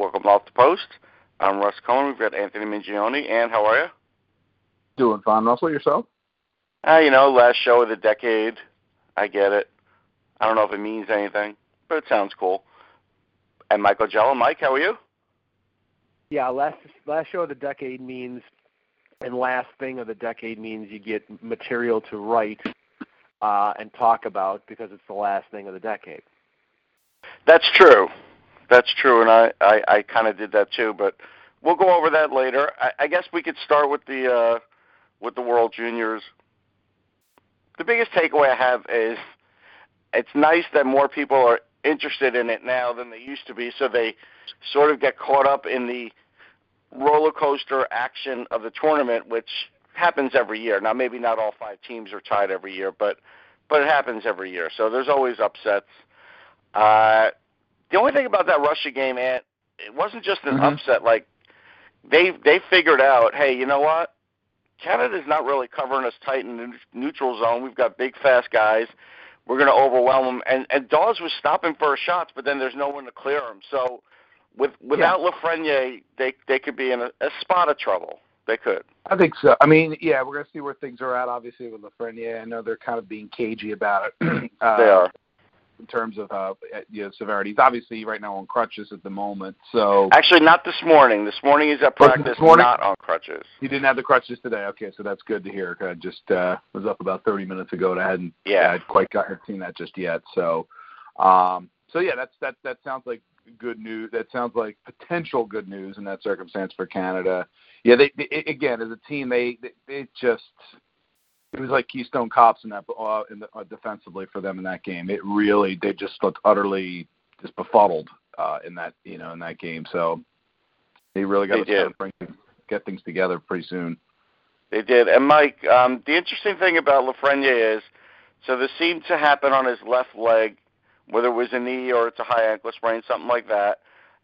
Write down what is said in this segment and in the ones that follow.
Welcome off the post. I'm Russ Cohen. We've got Anthony Mingione. And how are you? Doing fine, Russell. Yourself? Uh, you know, last show of the decade. I get it. I don't know if it means anything, but it sounds cool. And Michael Jello. Mike, how are you? Yeah, last last show of the decade means, and last thing of the decade means you get material to write uh, and talk about because it's the last thing of the decade. That's true. That's true, and I I, I kind of did that too, but we'll go over that later. I, I guess we could start with the uh, with the World Juniors. The biggest takeaway I have is it's nice that more people are interested in it now than they used to be, so they sort of get caught up in the roller coaster action of the tournament, which happens every year. Now, maybe not all five teams are tied every year, but but it happens every year. So there's always upsets. Uh, the only thing about that Russia game, Ant, it wasn't just an Mhm. upset. Like they they figured out, hey, you know what? Canada's not really covering us tight in the neutral zone. We've got big, fast guys. We're going to overwhelm them. And and Daws was stopping for shots, but then there's no one to clear them. So with without Lafreniere, they they could be in a, a spot of trouble. They could. I think so. I mean, yeah, we're gonna see where things are at. Obviously, with Lafreniere, I know they're kind of being cagey about it. uh, They are. In terms of uh, you know, severity. He's obviously right now on crutches at the moment, so Actually, not this morning. This morning he's at practice, morning? not on crutches. he didn't have the crutches today. Okay, so that's good to hear. I just uh, was up about 30 minutes ago, and I hadn't Yeah. I'd quite got seen that just yet. So, um, so yeah, that's that that sounds like good news. That sounds like potential good news in that circumstance for Canada. Yeah, they, they again as a team, they they, they just it was like Keystone Cops in that uh, in the, uh, defensively for them in that game. It really they just looked utterly just befuddled uh, in that you know in that game. So they really got They to start bring get things together pretty soon. They did. And Mike, um, the interesting thing about Lafreniere is, so this seemed to happen on his left leg, whether it was a knee or it's a high ankle sprain, something like that.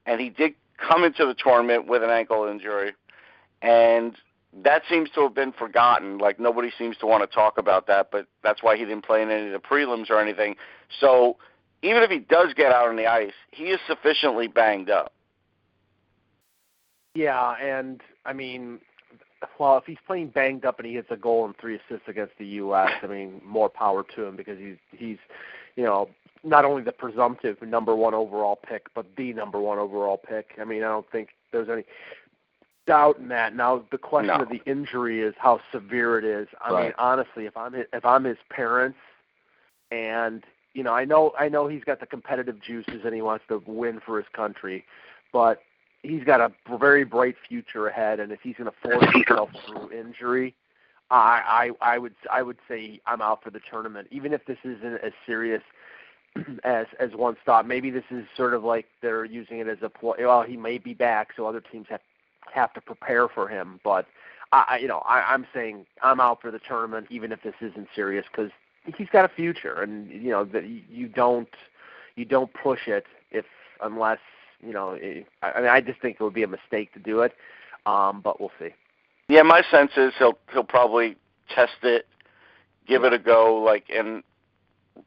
And he did come into the tournament with an ankle injury, and that seems to have been forgotten. Like nobody seems to want to talk about that, but that's why he didn't play in any of the prelims or anything. So even if he does get out on the ice, he is sufficiently banged up. Yeah, and I mean, well, if he's playing banged up and he hits a goal and three assists against the U.S., I mean, more power to him because he's he's, you know, not only the presumptive number one overall pick, but the number one overall pick. I mean, I don't think there's any doubt in that. Now, the question No. of the injury is how severe it is. I mean, honestly, if I'm his, if I'm his parents, and you know, I know I know he's got the competitive juices and he wants to win for his country, but he's got a very bright future ahead, and if he's going to force himself through injury, I, I I would I would say I'm out for the tournament, even if this isn't as serious as as once thought. Maybe this is sort of like they're using it as a ploy. Well, he may be back, so other teams have have to prepare for him. But I, you know, I, I'm saying I'm out for the tournament, even if this isn't serious, because he's got a future, and you know that you don't you don't push it if unless you know. I I mean, I just think it would be a mistake to do it. Um, but we'll see. Yeah, my sense is he'll he'll probably test it, give it a go, like in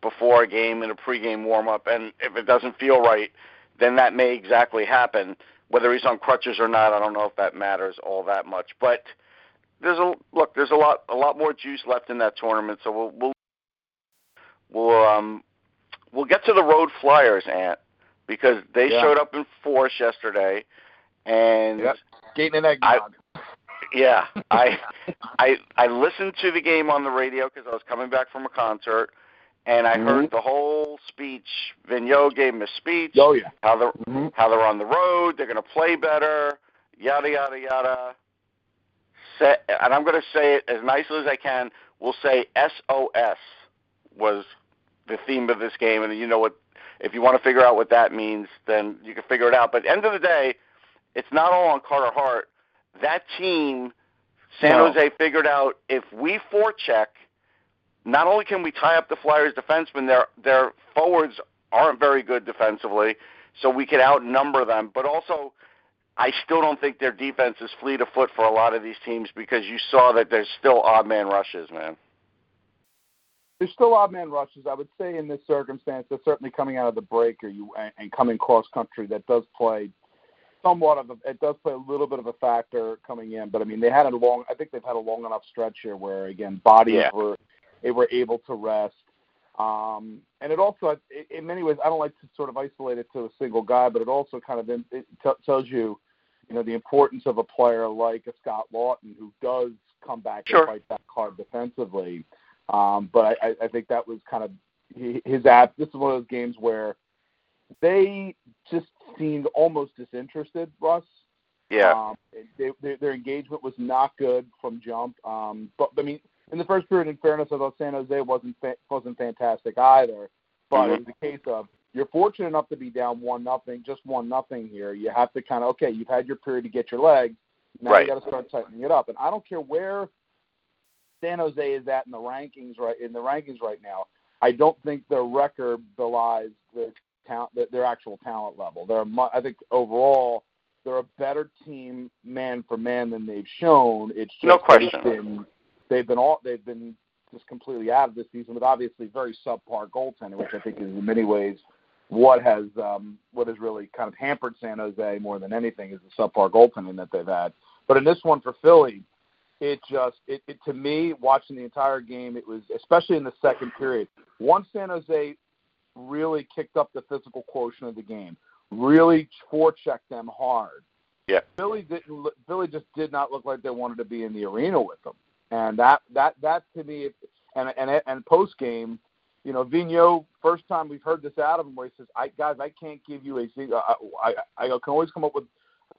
before a game in a pregame warm up, and if it doesn't feel right, then that may exactly happen. Whether he's on crutches or not, I don't know if that matters all that much. But there's a look, there's a lot a lot more juice left in that tournament, so we'll we'll we'll um we'll get to the road flyers, Ant, because they Yeah. showed up in force yesterday, and Yep. Gating and eggnog. yeah, I I I listened to the game on the radio because I was coming back from a concert, and I heard the whole speech. Vigneault gave him a speech. oh yeah. How they're Mhm. how they're on the road, they're going to play better, yada yada yada. Say, and I'm going to say it as nicely as I can. We'll say SOS was the theme of this game, and you know what if you want to figure out what that means, then you can figure it out. But end of the day, it's not all on Carter Hart. That team, San No. Jose figured out if we forecheck, not only can we tie up the Flyers defensemen, their their forwards aren't very good defensively, so we can outnumber them. But also, I still don't think their defense is fleet of foot for a lot of these teams because you saw that there's still odd man rushes, man. There's still odd man rushes. I would say in this circumstance, that's certainly coming out of the break or you and, and coming cross country. That does play somewhat of a. It does play a little bit of a factor coming in. But I mean, they had a long. I think they've had a long enough stretch here where again bodies Yeah. were they were able to rest. Um, and it also, in many ways, I don't like to sort of isolate it to a single guy, but it also kind of it t- tells you, you know, the importance of a player like a Scott Laughton who does come back Sure. and fight that hard defensively. Um, but I, I- I think that was kind of his app. This is one of those games where they just seemed almost disinterested, Russ. Yeah. Um, they, they, their engagement was not good from jump. Um, but I mean, in the first period, in fairness, I thought San Jose wasn't fa- wasn't fantastic either. But Mhm. it was a case of you're fortunate enough to be down one nothing, just one nothing here. You have to kind of okay, you've had your period to get your legs. Now Right. you got to start tightening it up. And I don't care where San Jose is at in the rankings right in the rankings right now. I don't think their record belies their talent, their, their actual talent level. They're, a I think overall, they're a better team man for man than they've shown. It's just No question. been they've been all they've been just completely out of this season with obviously very subpar goaltending, which I think is in many ways what has um, what has really kind of hampered San Jose more than anything is the subpar goaltending that they've had. But in this one for Philly, it just it, it to me watching the entire game, it was especially in the second period. Once San Jose really kicked up the physical quotient of the game, really forechecked them hard. Yeah. Philly didn't. Philly just did not look like they wanted to be in the arena with them, and that that that to me, and and and post game, you know, Vigneault, first time we've heard this out of him, where he says, "I guys, I can't give you a single. Uh, uh, I, I I can always come up with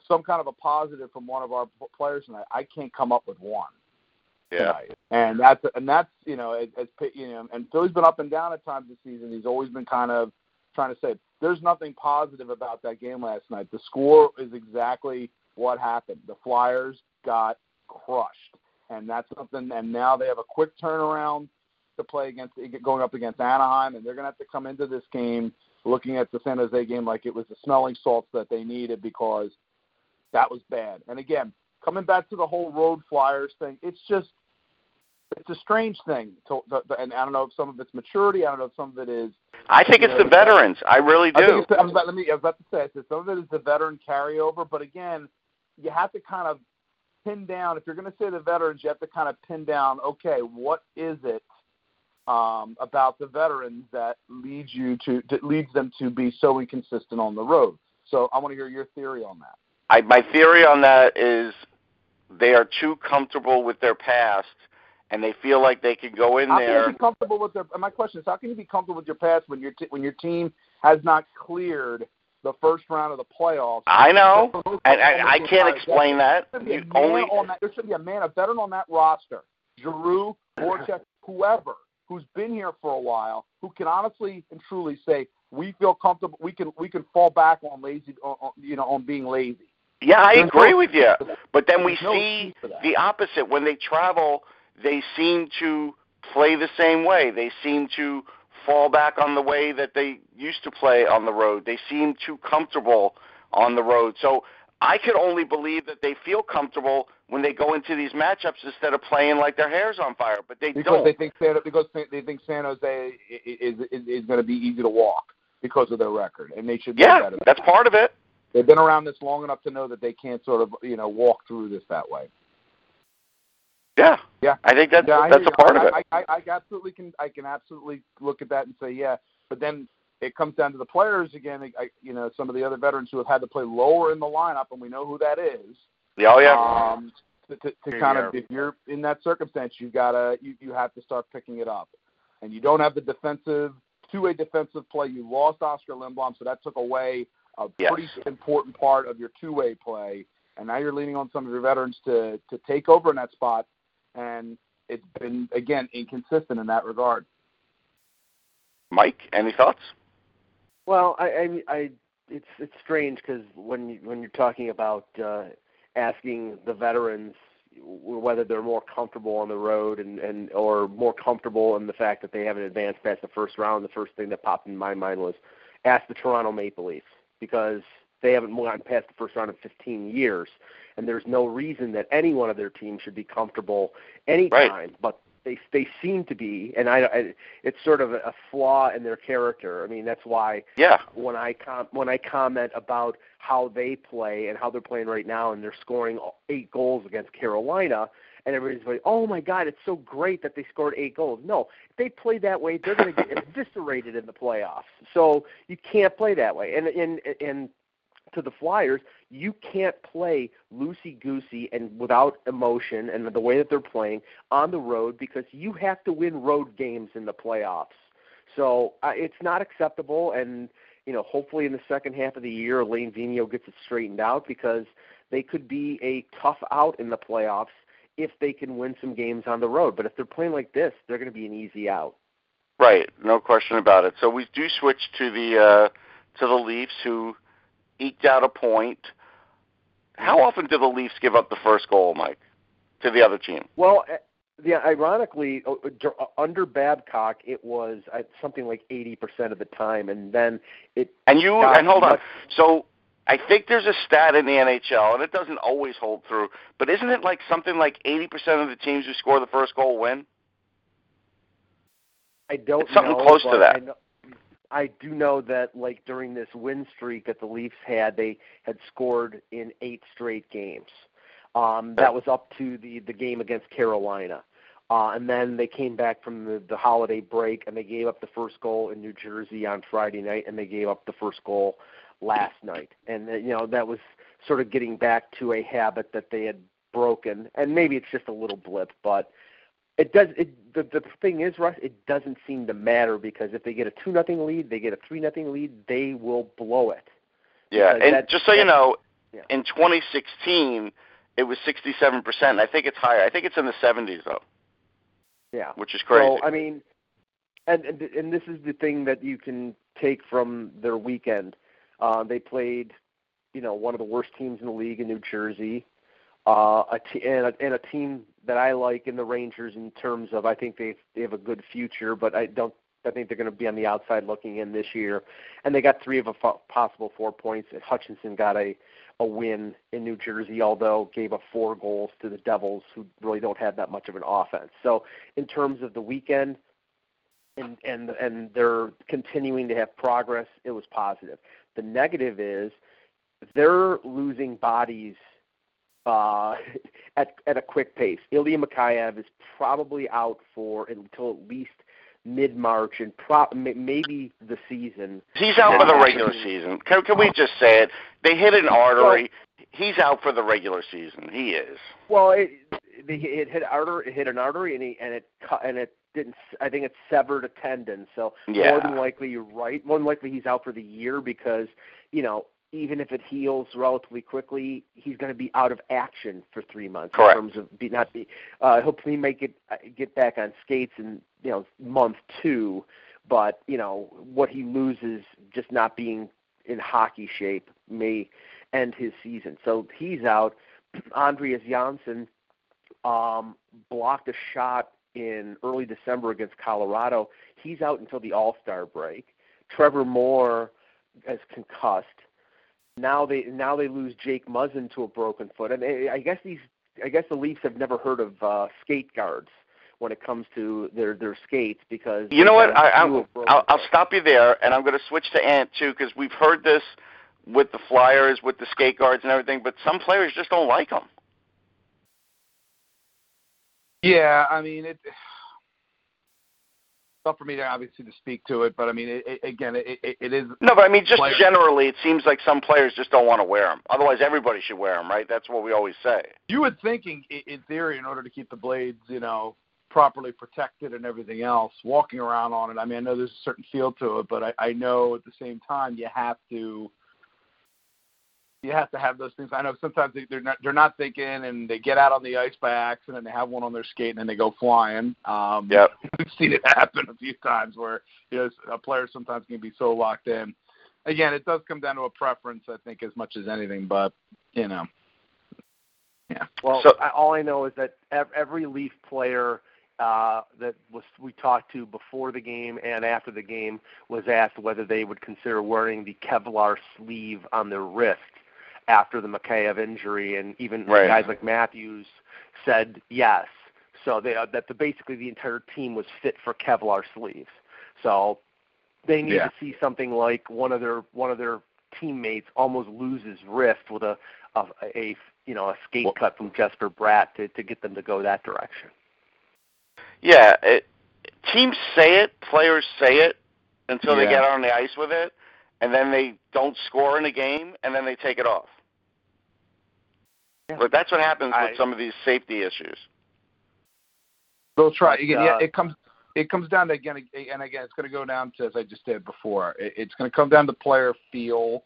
some kind of a positive from one of our players tonight. I can't come up with one." Yeah. tonight. And that's and that's you know as, as you know and Philly's been up and down at times this season. He's always been kind of trying to say there's nothing positive about that game last night. The score is exactly what happened. The Flyers got crushed, and that's something. And now they have a quick turnaround to play against going up against Anaheim, and they're going to have to come into this game looking at the San Jose game like it was the smelling salts that they needed because that was bad. And again, coming back to the whole road Flyers thing, it's just it's a strange thing. To, to, and I don't know if some of it's maturity. I don't know if some of it is. I think it's the veterans. I really I think do. it's, I was about, let me. I was about to say I said some of it is the veteran carryover, but again, you have to kind of pin down. If you're going to say the veterans, you have to kind of pin down. Okay, what is it um, about the veterans that leads you to that leads them to be so inconsistent on the road? So I want to hear your theory on that. I, my theory on that is they are too comfortable with their past, and they feel like they can go in How can there. you be comfortable with their? My question is, how can you be comfortable with your past when your t- when your team has not cleared the first round of the playoffs? I know, and I, I can't explain that. There should be a You man only on that. There should be a man, a veteran on that roster, Giroux, Voracek, whoever, who's been here for a while, who can honestly and truly say we feel comfortable. We can we can fall back on lazy, on, you know, on being lazy. Yeah, I There's agree no with you. excuse for that. But then we no see excuse for that. the opposite. When they travel, they seem to play the same way. They seem to fall back on the way that they used to play on the road. They seem too comfortable on the road. So I could only believe that they feel comfortable when they go into these matchups instead of playing like their hair's on fire. But they because don't. they think San, because they think San Jose is is, is going to be easy to walk because of their record, and they should yeah, that's part of it. They've been around this long enough to know that they can't sort of you know walk through this that way. Yeah, Yeah. I think that's Yeah, that's a part you. of it. I, I, I absolutely can. I can absolutely look at that and say, yeah. But then it comes down to the players again. I, you know, some of the other veterans who have had to play lower in the lineup, and we know who that is. Yeah, oh yeah. Um, to to, to kind you of, if you're in that circumstance, you gotta you you have to start picking it up, and you don't have the defensive two-way defensive play. You lost Oskar Lindblom, so that took away a Yes. pretty important part of your two-way play. And now you're leaning on some of your veterans to to take over in that spot, and it's been again inconsistent in that regard. Mike, any thoughts? Well, I, I, I it's it's strange because when you, when you're talking about uh, asking the veterans whether they're more comfortable on the road and and or more comfortable in the fact that they haven't advanced past the first round, the first thing that popped in my mind was ask the Toronto Maple Leafs because they haven't gotten past the first round in 15 years, and there's no reason that any one of their teams should be comfortable anytime. Right. But they they seem to be, and I, I it's sort of a, a flaw in their character. I mean, that's why Yeah. when I com- when I comment about how they play and how they're playing right now, and they're scoring eight goals against Carolina, and everybody's like, "Oh my God, it's so great that they scored eight goals." No, if they play that way, they're going to get eviscerated in the playoffs. So you can't play that way. And and and to the Flyers, you can't play loosey goosey and without emotion and the way that they're playing on the road because you have to win road games in the playoffs. So uh, it's not acceptable, and you know, hopefully in the second half of the year, Alain Vigneault gets it straightened out because they could be a tough out in the playoffs if they can win some games on the road. But if they're playing like this, they're going to be an easy out. Right, no question about it. So we do switch to the uh, to the Leafs, who eked out a point. How often do the Leafs give up the first goal, Mike, to the other team? Well, uh, yeah, ironically, uh, uh, under Babcock, it was something like 80% of the time, and then it And you and hold on. So I think there's a stat in the NHL, and it doesn't always hold through. But isn't it like something like 80% of the teams who score the first goal win? I don't It's something know, close to that. I, know, I do know that like during this win streak that the Leafs had, they had scored in eight straight games. Um, that was up to the the game against Carolina. Uh, and then they came back from the, the holiday break and they gave up the first goal in New Jersey on Friday night and they gave up the first goal last night. And uh, you know that was sort of getting back to a habit that they had broken. And maybe it's just a little blip, but it does. It the the thing is, Russ, it doesn't seem to matter because if they get a two nothing lead, they get a three nothing lead, they will blow it. Yeah, Because and that- just so you know, yeah. in 2016, it was 67%. I think it's higher. I think it's in the 70s though, Yeah. which is crazy. So I mean, and and and this is the thing that you can take from their weekend. Uh, they played, you know, one of the worst teams in the league in New Jersey, uh, a t- and, a, and a team that I like in the Rangers in terms of I think they they have a good future, but I don't. I think they're going to be on the outside looking in this year, and they got three of a possible four points. And Hutchinson got a a win in New Jersey, although gave up four goals to the Devils, who really don't have that much of an offense. So in terms of the weekend and and and they're continuing to have progress, it was positive. The negative is they're losing bodies uh, at at a quick pace. Ilya Mikheyev is probably out for until at least mid March and pro- maybe the season. He's out for the regular season. Can, can we just say it? They hit an artery. He's out for the regular season. He is. Well, it it, it hit artery, it hit an artery, and he, and it cut, and it didn't. I think it severed a tendon. So Yeah. more than likely, you're right. More than likely, he's out for the year because you know even if it heals relatively quickly, he's going to be out of action for three months Correct. in terms of be, not be. Uh, hopefully, he might get uh, get back on skates in you know month two, but you know what he loses just not being in hockey shape may end his season. So he's out. Andreas Johnsson um, blocked a shot in early December against Colorado. He's out until the All Star break. Trevor Moore is concussed. Now they now they lose Jake Muzzin to a broken foot, and I I guess these I guess the Leafs have never heard of uh, skate guards when it comes to their their skates because You know what? got a I, few I, of I'll, I'll stop you there, and I'm going to switch to Ant too, because we've heard this with the Flyers, with the skate guards and everything. But some players just don't like them. Yeah, I mean it. Not for me to obviously to speak to it, but I mean, it, it, again, it, it, it is. No, but I mean, just Players- generally, it seems like some players just don't want to wear them. Otherwise, everybody should wear them, right? That's what we always say. You would think, in, in theory, in order to keep the blades, you know, properly protected and everything else, walking around on it. I mean, I know there's a certain feel to it, but I, I know at the same time you have to. You have to have those things. I know sometimes they, they're not they're not thinking, and they get out on the ice by accident. They have one on their skate, and then they go flying. Um, Yep. We've seen it happen a few times where you know a player sometimes can be so locked in. again, it does come down to a preference, I think, as much as anything. But you know, yeah. Well, So- I, all I know is that ev- every Leaf player uh, that was we talked to before the game and after the game was asked whether they would consider wearing the Kevlar sleeve on their wrist after the Mikheyev injury, and even Right. guys like Matthews said yes. So they, uh, that the, basically the entire team was fit for Kevlar sleeves. So they need Yeah. to see something like one of their one of their teammates almost lose his wrist with a a, a you know a skate Well- cut from Jesper Bratt to to get them to go that direction. Yeah, it, teams say it, players say it until they get on the ice with it, and then they don't score in a game, and then they take it off. Yeah. But that's what happens I- with some of these safety issues. They'll try. But, again, yeah, uh, it comes it comes down to again and again it's going to go down to as I just did before. It, it's going to come down to player feel.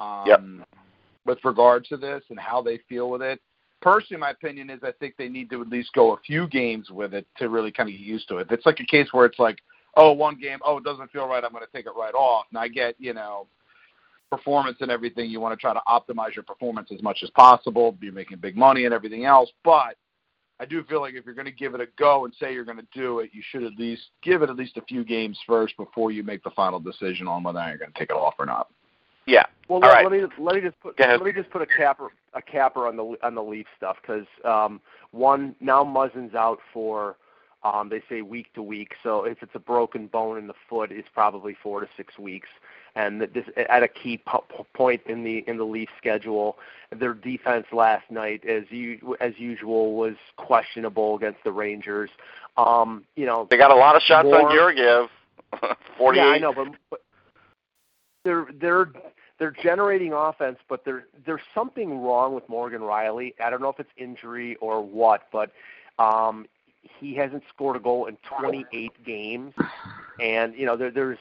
Um, Yep. With regards to this and how they feel with it. Personally, my opinion is I think they need to at least go a few games with it to really kind of get used to it. It's like a case where it's like, oh, one game, oh, it doesn't feel right, I'm going to take it right off. And I get, you know, performance and everything. You want to try to optimize your performance as much as possible, be making big money and everything else. But I do feel like if you're going to give it a go and say you're going to do it, you should at least give it at least a few games first before you make the final decision on whether you're going to take it off or not. Yeah. Well, let, right. let me let me just put let me just put a capper a capper on the on the Leaf stuff because um, one now Muzzin's out for um, they say week to week. So if it's a broken bone in the foot, it's probably four to six weeks. And that this at a key po- po- point in the in the Leaf schedule, their defense last night, as you as usual, was questionable against the Rangers. Um, you know, They got a lot of shots More- on Georgiev. Forty-eight. yeah, I know, but, but they're they're they're generating offense, but there there's something wrong with Morgan Rielly. I don't know if it's injury or what, but um, he hasn't scored a goal in 28 games, and you know there, there's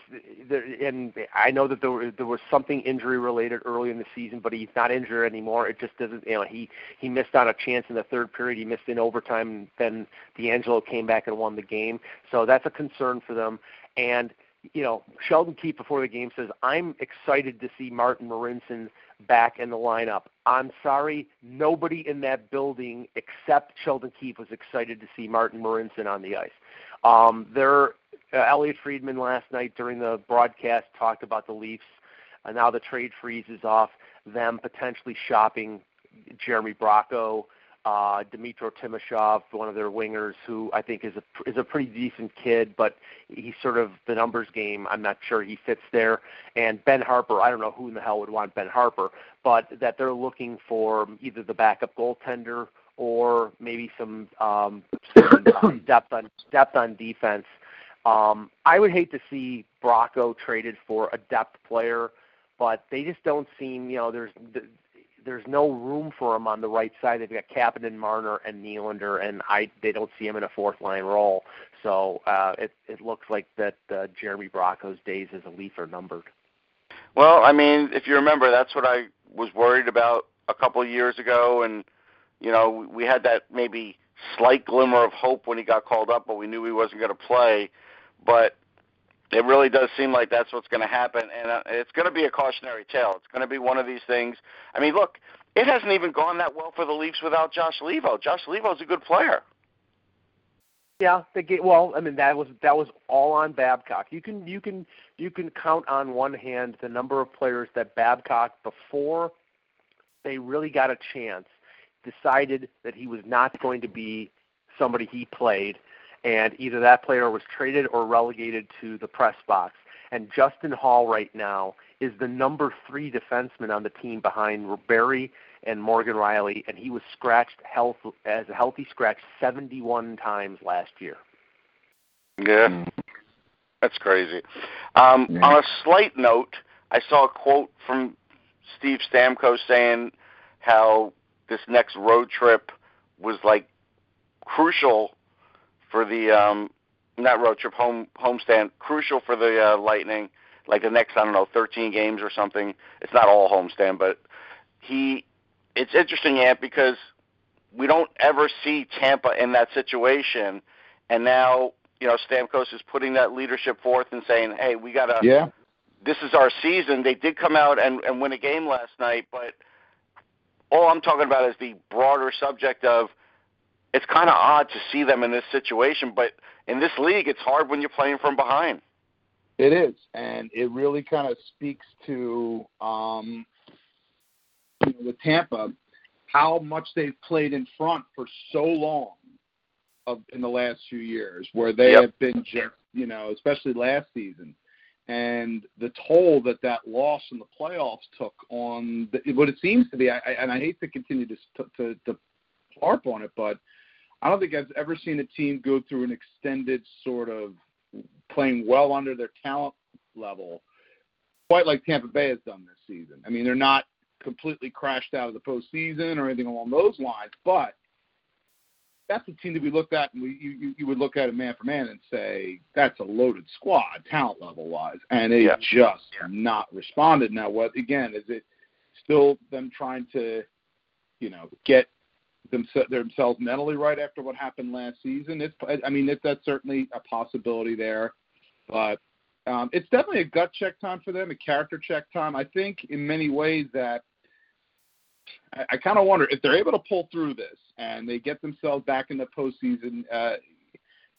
there, and I know that there there was something injury related early in the season, but he's not injured anymore. It just doesn't. You know, he he missed on a chance in the third period. He missed in overtime. Then DeAngelo came back and won the game. So that's a concern for them. And you know, Sheldon Keefe before the game says, "I'm excited to see Martin Marincin back in the lineup." I'm sorry, nobody in that building except Sheldon Keefe was excited to see Martin Marincin on the ice. Um, there, uh, Elliotte Friedman last night during the broadcast talked about the Leafs. and now the trade freeze is off. Them potentially shopping Jeremy Bracco, uh, Dmytro Timashov, one of their wingers, who I think is a is a pretty decent kid, but he's sort of the numbers game. I'm not sure he fits there. And Ben Harpur, I don't know who in the hell would want Ben Harpur, but that they're looking for either the backup goaltender or maybe some, um, some uh, depth on depth on defense. Um, I would hate to see Bracco traded for a depth player, but they just don't seem. You know, there's there's no room for him on the right side. They've got Kapanen, Marner, and Nylander, and I they don't see him in a fourth line role. So uh, it it looks like that uh, Jeremy Bracco's days as a Leaf are numbered. Well, I mean, if you remember, that's what I was worried about a couple of years ago, and you know, we had that maybe slight glimmer of hope when he got called up, but we knew he wasn't going to play. But it really does seem like that's what's going to happen, and uh, it's going to be a cautionary tale. It's going to be one of these things. I mean, look, it hasn't even gone that well for the Leafs without Josh Leivo. Josh Leivo's a good player. Yeah, they get well. I mean, that was that was all on Babcock. You can you can you can count on one hand the number of players that Babcock before they really got a chance decided that he was not going to be somebody he played, and either that player was traded or relegated to the press box. And Justin Holl right now is the number three defenseman on the team behind Barrie and Morgan Rielly, and he was scratched health as a healthy scratch 71 times last year. Yeah, that's crazy. Um, Yeah. On a slight note, I saw a quote from Steve Stamkos saying how this next road trip was like crucial for the um, not road trip home homestand crucial for the uh, Lightning. Like the next I don't know 13 games or something. It's not all homestand, but he. It's interesting, Ant, because we don't ever see Tampa in that situation, and now you know Stamkos is putting that leadership forth and saying, "Hey, we gotta Yeah. this is our season. They did come out and, and win a game last night, but all I'm talking about is the broader subject of it's kind of odd to see them in this situation, but in this league, it's hard when you're playing from behind. It is, and it really kind of speaks to um, you know, with Tampa how much they've played in front for so long of in the last few years, where they yep. have been just you know, especially last season, and the toll that that loss in the playoffs took on the, what it seems to be. I, I, and I hate to continue to, to to harp on it, but I don't think I've ever seen a team go through an extended sort of playing well under their talent level, quite like Tampa Bay has done this season. I mean, they're not completely crashed out of the postseason or anything along those lines, but that's a team that we looked at, and we you, you would look at it man for man and say that's a loaded squad, talent level wise, and they yeah. just yeah. not responded. Now, what again is it still them trying to, you know, get them, themselves mentally right after what happened last season? It's I mean it, that's certainly a possibility there, but um, it's definitely a gut check time for them, a character check time. I think in many ways that I, I kind of wonder if they're able to pull through this and they get themselves back in the postseason. Uh,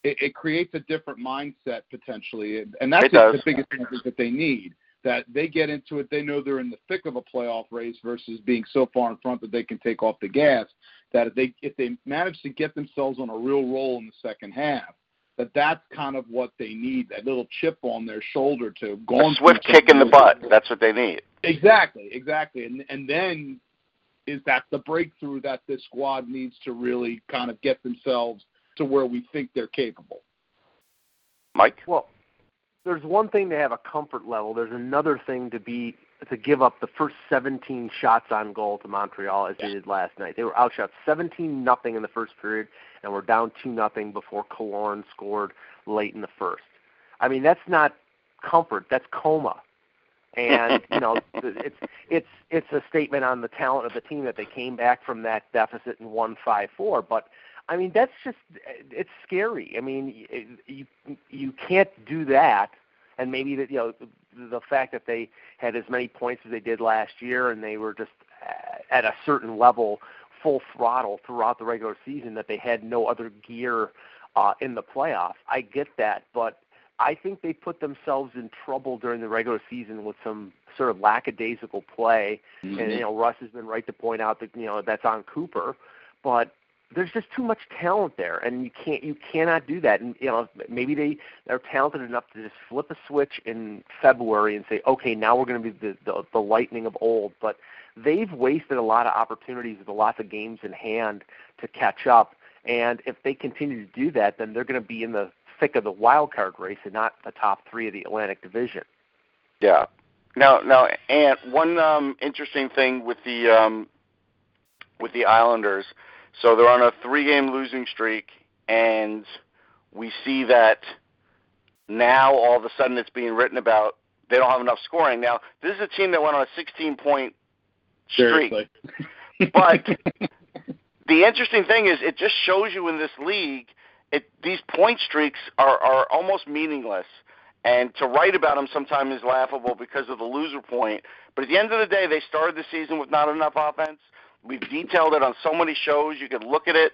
it, it creates a different mindset potentially, and, that's the, the biggest thing that they need. That they get into it, they know they're in the thick of a playoff race versus being so far in front that they can take off the gas. That if they if they manage to get themselves on a real roll in the second half, that that's kind of what they need that little chip on their shoulder to go a swift kick in the butt that's what they need exactly exactly and and then is that the breakthrough that this squad needs to really kind of get themselves to where we think they're capable. Mike? Well, there's one thing to have a comfort level. There's another thing to be to give up the first 17 shots on goal to Montreal as they did last night. They were outshot 17 nothing in the first period and were down 2 nothing before Killorn scored late in the first. I mean, that's not comfort, that's coma. And you know it's it's it's a statement on the talent of the team that they came back from that deficit and won five four. But i mean that's just it's scary. I mean you you can't do that. And maybe that you know the fact that they had as many points as they did last year and they were just at a certain level full throttle throughout the regular season that they had no other gear uh in the playoffs i get that but I think they put themselves in trouble during the regular season with some sort of lackadaisical play. Mm-hmm. And you know, Russ has been right to point out that you know that's on Cooper, but there's just too much talent there, and you can't you cannot do that. And you know, maybe they are talented enough to just flip a switch in February and say, okay, now we're going to be the, the the Lightning of old. But they've wasted a lot of opportunities with lots of games in hand to catch up. And if they continue to do that, then they're going to be in the thick of the wild card race and not the top three of the Atlantic Division. Yeah. Now, now, and one um, interesting thing with the um, with the Islanders, so they're on a three-game losing streak, and we see that now all of a sudden it's being written about they don't have enough scoring. Now, this is a team that went on a 16-point streak, but the interesting thing is it just shows you in this league – it, these point streaks are, are almost meaningless. And to write about them sometimes is laughable because of the loser point. But at the end of the day, they started the season with not enough offense. We've detailed it on so many shows. You can look at it.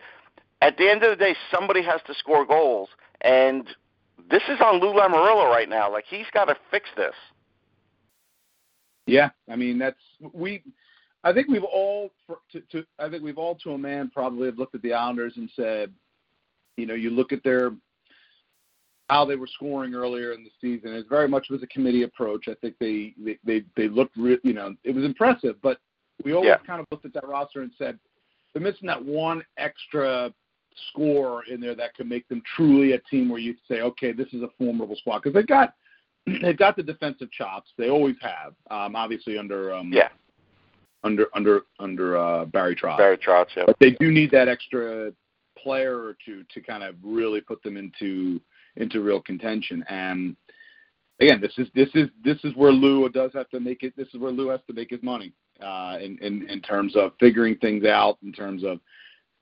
At the end of the day, somebody has to score goals. And this is on Lou Lamoriello right now. Like, he's got to fix this. Yeah, I mean, that's we. I think we've all, to, to, I think we've all to a man probably have looked at the Islanders and said, you know, you look at their how they were scoring earlier in the season. It very much was a committee approach. I think they they they, they looked, re- you know, it was impressive. But we always yeah. kind of looked at that roster and said they're missing that one extra score in there that could make them truly a team where you say, okay, this is a formidable squad because they got they've got the defensive chops. They always have. Um, obviously under um, yeah under under under uh, Barry Trotz. Barry Trotz, yeah. But they do need that extra player or two to kind of really put them into into real contention. And again, this is this is this is where Lou does have to make it. This is where Lou has to make his money uh, in, in in terms of figuring things out. In terms of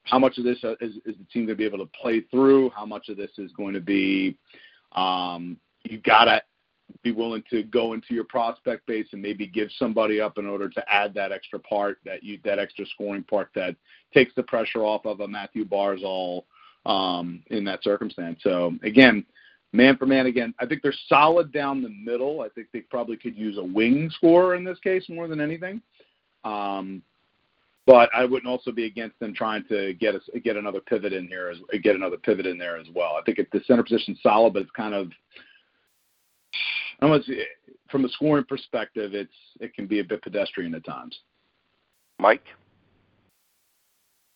how much of this uh, is, is the team going to be able to play through? How much of this is going to be um, you gotta be willing to go into your prospect base and maybe give somebody up in order to add that extra part that you that extra scoring part that takes the pressure off of a Mathew Barzal um, in that circumstance. So again, man for man again, I think they're solid down the middle. I think they probably could use a wing scorer in this case more than anything. Um, but I wouldn't also be against them trying to get us get another pivot in here as get another pivot in there as well. I think if the center position's solid, but it's kind of from a scoring perspective, it's it can be a bit pedestrian at times. Mike.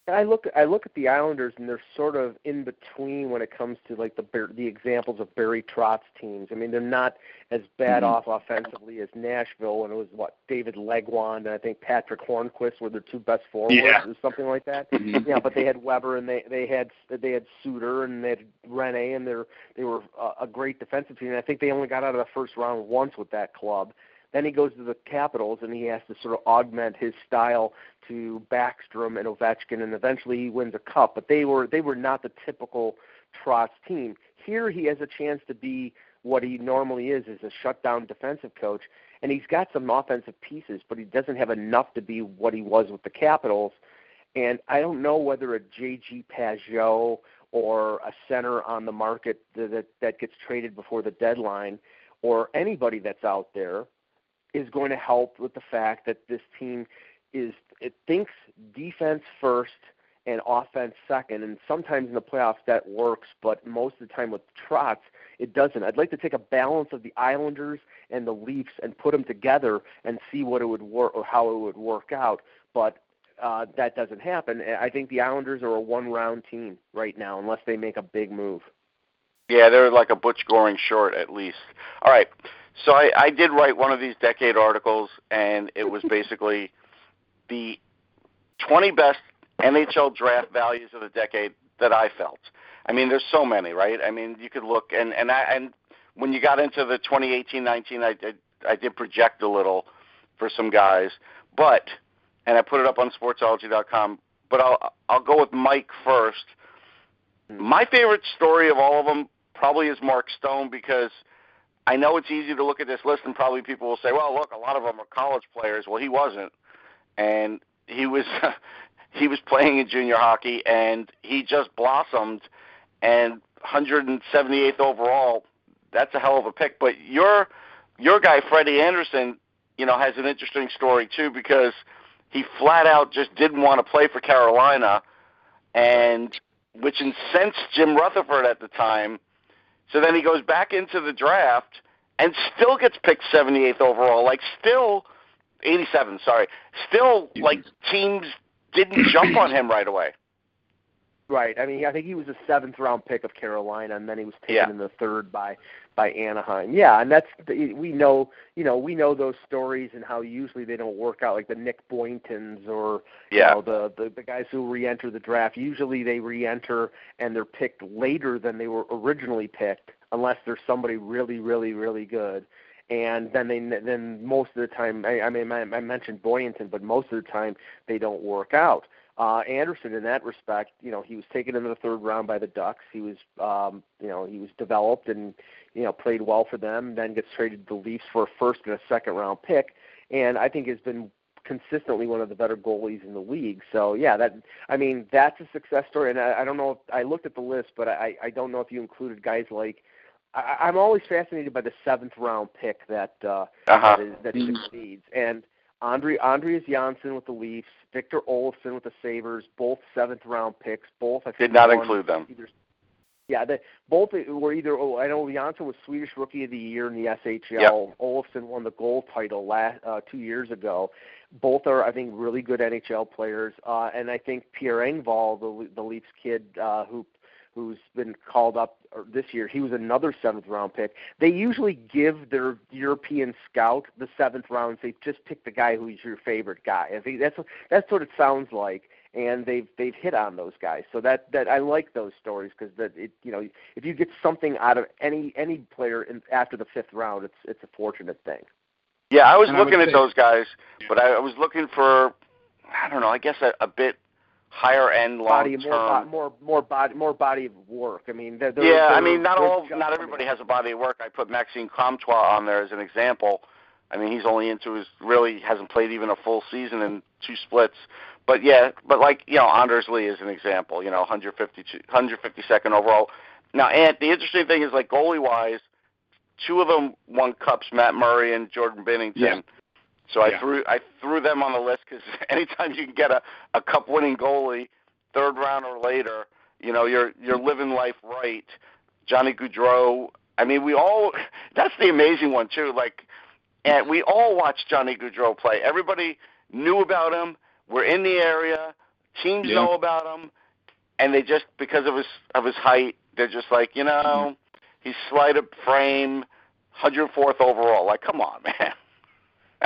I look I look at the Islanders and they're sort of in between when it comes to like the the examples of Barry Trotz teams. I mean, they're not as bad mm-hmm. off offensively as Nashville when it was what David Legwand and I think Patrick Hornqvist were their two best forwards yeah. or something like that. Mm-hmm. yeah, but they had Weber and they they had they had Suter and they had Rinne and they're they were a, a great defensive team. And I think they only got out of the first round once with that club. Then he goes to the Capitals and he has to sort of augment his style to Backstrom and Ovechkin, and eventually he wins a cup. But they were they were not the typical Trotz team. Here he has a chance to be what he normally is, is a shutdown defensive coach, and he's got some offensive pieces, but he doesn't have enough to be what he was with the Capitals. And I don't know whether a JG Pageau or a center on the market that that gets traded before the deadline, or anybody that's out there is going to help with the fact that this team is it thinks defense first and offense second, and sometimes in the playoffs that works, but most of the time with Trotz it doesn't. I'd like to take a balance of the Islanders and the Leafs and put them together and see what it would work or how it would work out, but uh, that doesn't happen. I think the Islanders are a one-round team right now, unless they make a big move. Yeah, they're like a Butch Goring short at least. All right. So I, I did write one of these decade articles, and it was basically the 20 best NHL draft values of the decade that I felt. I mean, there's so many, right? I mean, you could look and and I and when you got into the 2018-19, I did I did project a little for some guys, but and I put it up on Sportsology.com. But I'll I'll go with Mike first. Hmm. My favorite story of all of them probably is Mark Stone because I know it's easy to look at this list and probably people will say, well, look, a lot of them are college players. Well, he wasn't, and he was he was playing in junior hockey, and he just blossomed. And 178th overall, that's a hell of a pick. But your your guy Freddie Andersen, you know, has an interesting story too because he flat out just didn't want to play for Carolina, and which incensed Jim Rutherford at the time so then he goes back into the draft and still gets picked 78th overall. Like still 87, sorry. Still like teams didn't jump on him right away. Right. I mean, I think he was a seventh round pick of Carolina, and then he was taken yeah. in the third by by Anaheim. Yeah, and that's we know you know we know those stories and how usually they don't work out, like the Nick Boyntons or yeah. you know the, the the guys who re-enter the draft. Usually they re-enter and they're picked later than they were originally picked, unless there's somebody really really really good. And then they then most of the time I, I mean I, I mentioned Boynton, but most of the time they don't work out. Uh, Andersen, in that respect, you know, he was taken in the third round by the Ducks. He was, um, you know, he was developed and, you know, played well for them. Then gets traded to the Leafs for a first and a second round pick, and I think has been consistently one of the better goalies in the league. So yeah, that I mean that's a success story. And I, I don't know if I looked at the list, but I I don't know if you included guys like. I, I'm always fascinated by the seventh round pick that uh, uh-huh. that, is, that succeeds, and Andre Andreas Johnsson with the Leafs, Victor Olofsson with the Sabres, both seventh round picks. Both I think did not include them. Either, yeah, they both were either. Oh, I know Johnsson was Swedish Rookie of the Year in the SHL. Yep. Olofsson won the goal title last uh, two years ago. Both are, I think, really good NHL players. Uh, and I think Pierre Engvall, the the Leafs kid uh, who who's been called up this year. He was another seventh round pick. They usually give their European scout the seventh round. They just pick the guy who's your favorite guy. I think that's that's what it sounds like. And they've they've hit on those guys, so that that I like those stories because that it you know if you get something out of any any player in, after the fifth round, it's it's a fortunate thing. Yeah, I was and looking I at say, those guys, but I was looking for I don't know, I guess a, a bit higher end long body term. more, more more body more body of work. I mean, they're, they're, yeah, they're, I mean, not all, not everybody has a body of work. I put Maxime Comtois on there as an example. I mean, he's only into his really hasn't played even a full season in two splits. But yeah, but like you know, Anders Lee is an example. You know, 152, 152nd overall. Now, and the interesting thing is like goalie wise, two of them won cups, Matt Murray and Jordan Binnington. Yeah. So I Yeah. threw I threw them on the list because anytime you can get a a cup winning goalie, third round or later, you know you're you're living life right. Johnny Gaudreau. I mean, we all. That's the amazing one too. Like, and we all watched Johnny Gaudreau play. Everybody knew about him. We're in the area. Teams Yeah. know about him, and they just because of his of his height, they're just like, you know, he's slight of frame, 104th overall. Like, come on, man.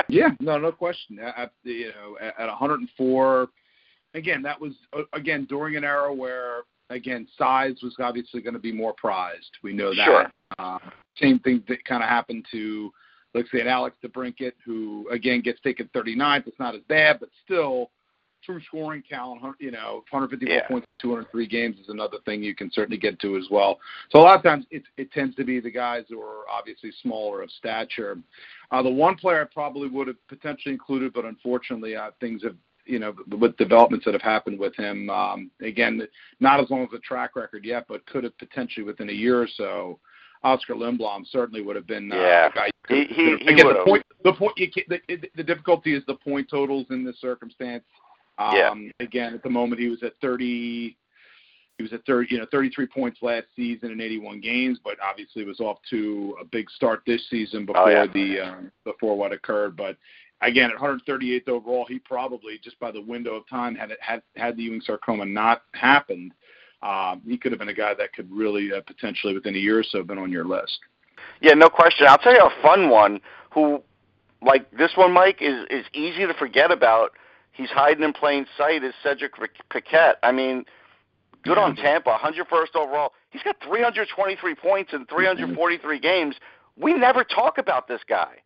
Yeah, no, no question. At, at the, you know, at, at 104, again, that was uh, again during an era where again size was obviously going to be more prized. We know that. Sure. Uh, same thing that kind of happened to, let's say, an Alex DeBrincat, who again gets taken 39th. It's not as bad, but still, true scoring hun- You know, 154 Yeah. points, 203 games is another thing you can certainly get to as well. So a lot of times it it tends to be the guys who are obviously smaller of stature. Uh, the one player I probably would have potentially included, but unfortunately uh, things have, you know, with developments that have happened with him. Um, again, not as long as a track record yet, but could have potentially within a year or so. Oskar Lindblom certainly would have been uh, Yeah. a guy. He- he- he again, the point, the point, you can't, the, the difficulty is the point totals in this circumstance. Um, Yeah. Again, at the moment he was at 30. He was at 30, you know, 33 points last season in 81 games, but obviously was off to a big start this season before Oh, yeah. the um, before what occurred. But again, at 138th overall, he probably just by the window of time had it had had the Ewing sarcoma not happened, um, he could have been a guy that could really uh, potentially within a year or so been on your list. Yeah, no question. I'll tell you a fun one who, like this one, Mike, is is easy to forget about. He's hiding in plain sight. Is Cedric Paquette? I mean, good on Tampa, 101st overall. He's got 323 points in 343 games. We never talk about this guy.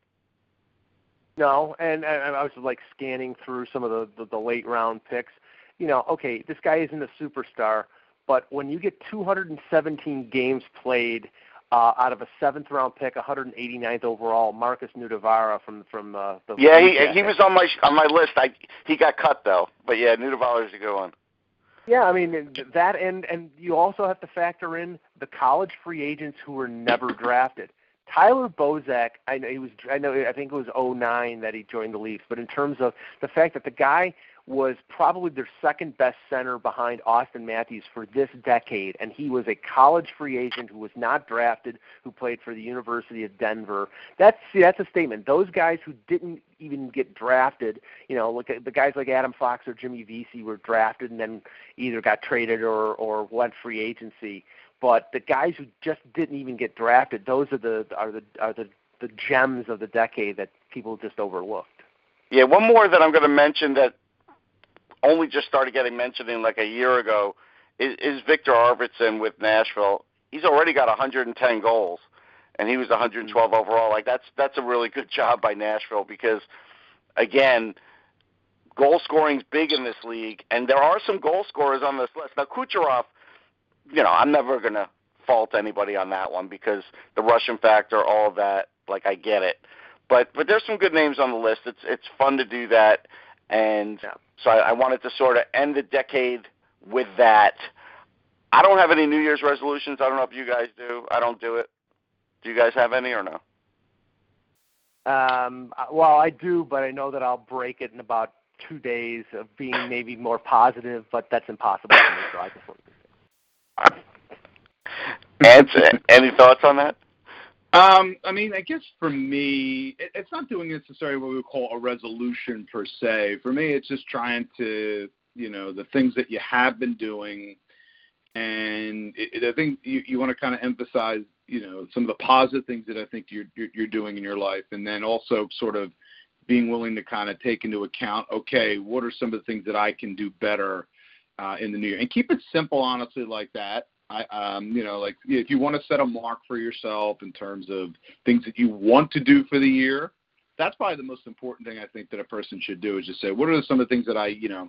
No, and, and I was like scanning through some of the, the the late round picks. You know, okay, this guy isn't a superstar, but when you get 217 games played uh, out of a seventh round pick, 189th overall, Marcus Nutivaara from from uh, the Yeah, he he was on my on my list. I he got cut though, but yeah, Nutivaara's a good one. Yeah, I mean that, and and you also have to factor in the college free agents who were never drafted. Tyler Bozak, I know he was. I know. I think it was '09 that he joined the Leafs. But in terms of the fact that the guy was probably their second best center behind Auston Matthews for this decade, and he was a college free agent who was not drafted, who played for the University of Denver. That's see, that's a statement. Those guys who didn't even get drafted, you know, look at the guys like Adam Fox or Jimmy Vesey were drafted and then either got traded or or went free agency. But the guys who just didn't even get drafted, those are the are the are the the gems of the decade that people just overlooked. Yeah, one more that I'm going to mention that only just started getting mentioned in like a year ago is, is Viktor Arvidsson with Nashville. He's already got 110 goals, and he was 112 overall. Like that's that's a really good job by Nashville because, again, goal scoring's big in this league, and there are some goal scorers on this list. Now Kucherov, you know, I'm never to fault anybody on that one because the Russian factor, all of that. Like I get it, but but there's some good names on the list. It's it's fun to do that, and Yeah. so I, I wanted to sort of end the decade with that. I don't have any New Year's resolutions. I don't know if you guys do. I don't do it. Do you guys have any or no? Um, well, I do, but I know that I'll break it in about two days of being maybe more positive, but that's impossible for me. So I just Answer. Any thoughts on that? Um, I mean, I guess for me, it, it's not doing necessarily what we would call a resolution per se. For me, it's just trying to, you know, the things that you have been doing, and it, it, I think you, you want to kind of emphasize, you know, some of the positive things that I think you're, you're you're doing in your life, and then also sort of being willing to kind of take into account, okay, what are some of the things that I can do better uh, in the new year, and keep it simple, honestly, like that. I, um, you know, like if you want to set a mark for yourself in terms of things that you want to do for the year, that's probably the most important thing I think that a person should do is just say, what are some of the things that I, you know,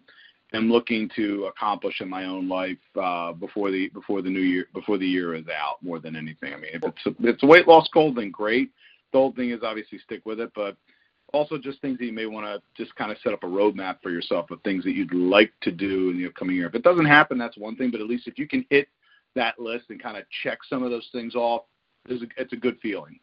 am looking to accomplish in my own life uh, before the before the new year before the year is out. More than anything, I mean, if it's a, if it's a weight loss goal, then great. The whole thing is obviously stick with it, but also just things that you may want to just kind of set up a roadmap for yourself of things that you'd like to do in the upcoming year. If it doesn't happen, that's one thing, but at least if you can hit that list and kind of check some of those things off, it's a, it's a good feeling.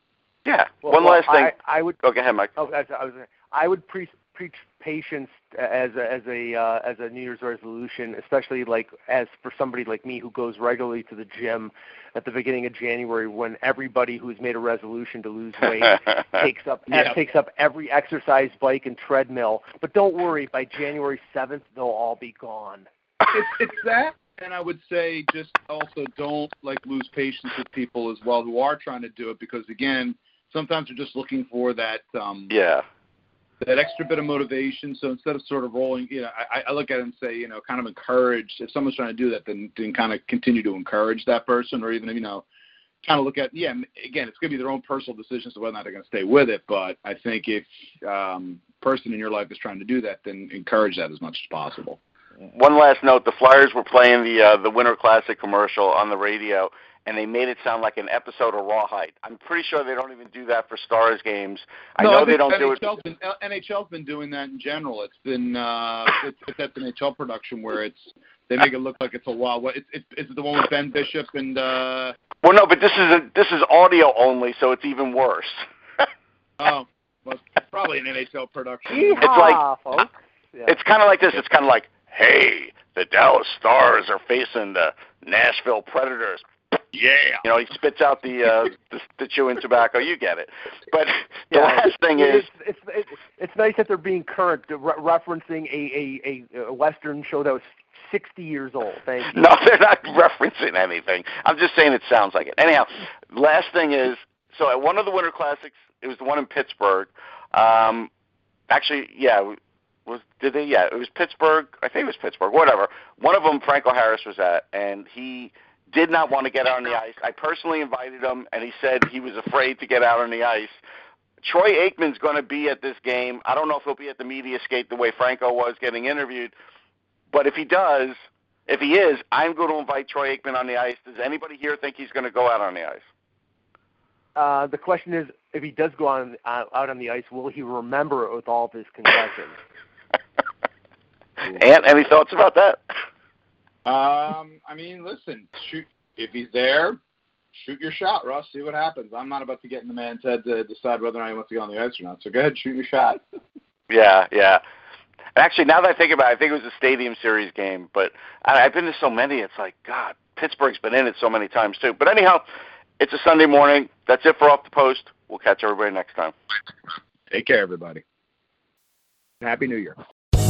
Yeah. Well, One well, last thing. I, I would. oh, go ahead, Mike. Oh, I, I was. I would pre- preach patience as a, as a uh, as a New Year's resolution, especially like as for somebody like me who goes regularly to the gym at the beginning of January, when everybody who's made a resolution to lose weight takes up Yeah. takes up every exercise bike and treadmill. But don't worry, by January seventh, they'll all be gone. it's it's that and I would say just also don't like lose patience with people as well who are trying to do it because again, sometimes they're just looking for that um yeah. that extra bit of motivation. So instead of sort of rolling, you know, I, I look at it and say, you know, kind of encourage if someone's trying to do that, then then kind of continue to encourage that person, or even you know, kind of look at yeah, again, it's going to be their own personal decision as to whether or not they're going to stay with it. But I think if um, person in your life is trying to do that, then encourage that as much as possible. One last note: the Flyers were playing the uh, the Winter Classic commercial on the radio, and they made it sound like an episode of Rawhide. I'm pretty sure they don't even do that for Stars games. I no, know I they don't do it. NHL's Been, NHL's been doing that in general. It's been uh, it's, it's that NHL production where it's they make it look like it's a wild. What it's it's, it's the one with Ben Bishop and uh, Well, no, but this is a, this is audio only, so it's even worse. oh, well, it's probably an NHL production. Yeehaw, folks. Yeah. It's kind of like this. It's kind of like, hey, the Dallas Stars are facing the Nashville Predators. Yeah. You know, he spits out the uh, the, the chewing tobacco. You get it. But the Yeah, last thing is, it's, it's it's it's nice that they're being current, re- referencing a, a a western show that was 60 years old. Thank you. no, they're not referencing anything. I'm just saying it sounds like it. Anyhow, last thing is, so at one of the Winter Classics, it was the one in Pittsburgh. Um, actually, yeah, was did they? Yeah, it was Pittsburgh. I think it was Pittsburgh. Whatever. One of them, Franco Harris was at, and he did not want to get out on the ice. I personally invited him, and he said he was afraid to get out on the ice. Troy Aikman's going to be at this game. I don't know if he'll be at the media skate the way Franco was getting interviewed, but if he does, if he is, I'm going to invite Troy Aikman on the ice. Does anybody here think he's going to go out on the ice? Uh, the question is, if he does go on uh, out on the ice, will he remember it with all of his concussions? Ant, any thoughts about that? Um, I mean, listen, shoot if he's there, shoot your shot, Russ. See what happens. I'm not about to get in the man's head to decide whether or not he wants to get on the ice or not. So go ahead, shoot your shot. Yeah, yeah. Actually, now that I think about it, I think it was a Stadium Series game, but I, I've been to so many. It's like God, Pittsburgh's been in it so many times too. But anyhow, it's a Sunday morning. That's it for off the post. We'll catch everybody next time. Take care, everybody. Happy New Year.